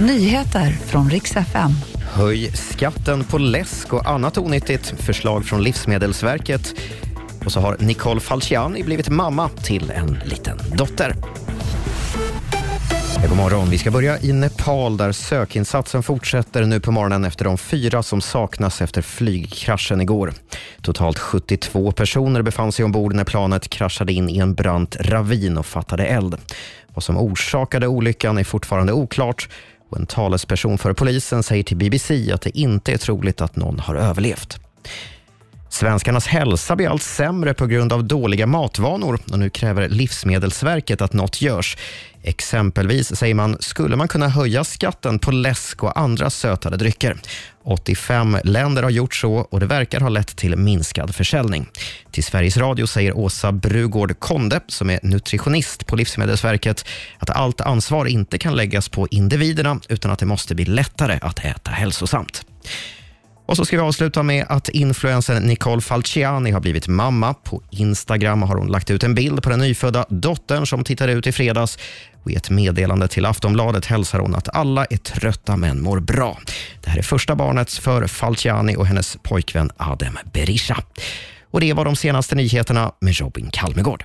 Nyheter från riks FM. Höj skatten på läsk och annat onyttigt. Förslag från Livsmedelsverket. Och så har Nicole Falciani blivit mamma till en liten dotter. God morgon. Vi ska börja i Nepal där sökinsatsen fortsätter nu på morgonen efter de fyra som saknas efter flygkraschen igår. Totalt 72 personer befann sig ombord när planet kraschade in i en brant ravin och fattade eld. Vad som orsakade olyckan är fortfarande oklart och en talesperson för polisen säger till BBC att det inte är troligt att någon har överlevt. Svenskarnas hälsa blir allt sämre på grund av dåliga matvanor och nu kräver Livsmedelsverket att något görs. Exempelvis säger man, skulle man kunna höja skatten på läsk och andra sötade drycker. 85 länder har gjort så och det verkar ha lett till minskad försäljning. Till Sveriges Radio säger Åsa Brugård Konde, som är nutritionist på Livsmedelsverket, att allt ansvar inte kan läggas på individerna utan att det måste bli lättare att äta hälsosamt. Och så ska vi avsluta med att influensen Nicole Falciani har blivit mamma. På Instagram har hon lagt ut en bild på den nyfödda dottern som tittade ut i fredags. Och I ett meddelande till Aftonbladet hälsar hon att alla är trötta men mår bra. Det här är första barnet för Falciani och hennes pojkvän Adem Berisha. Och Det var de senaste nyheterna med Robin Kalmegård.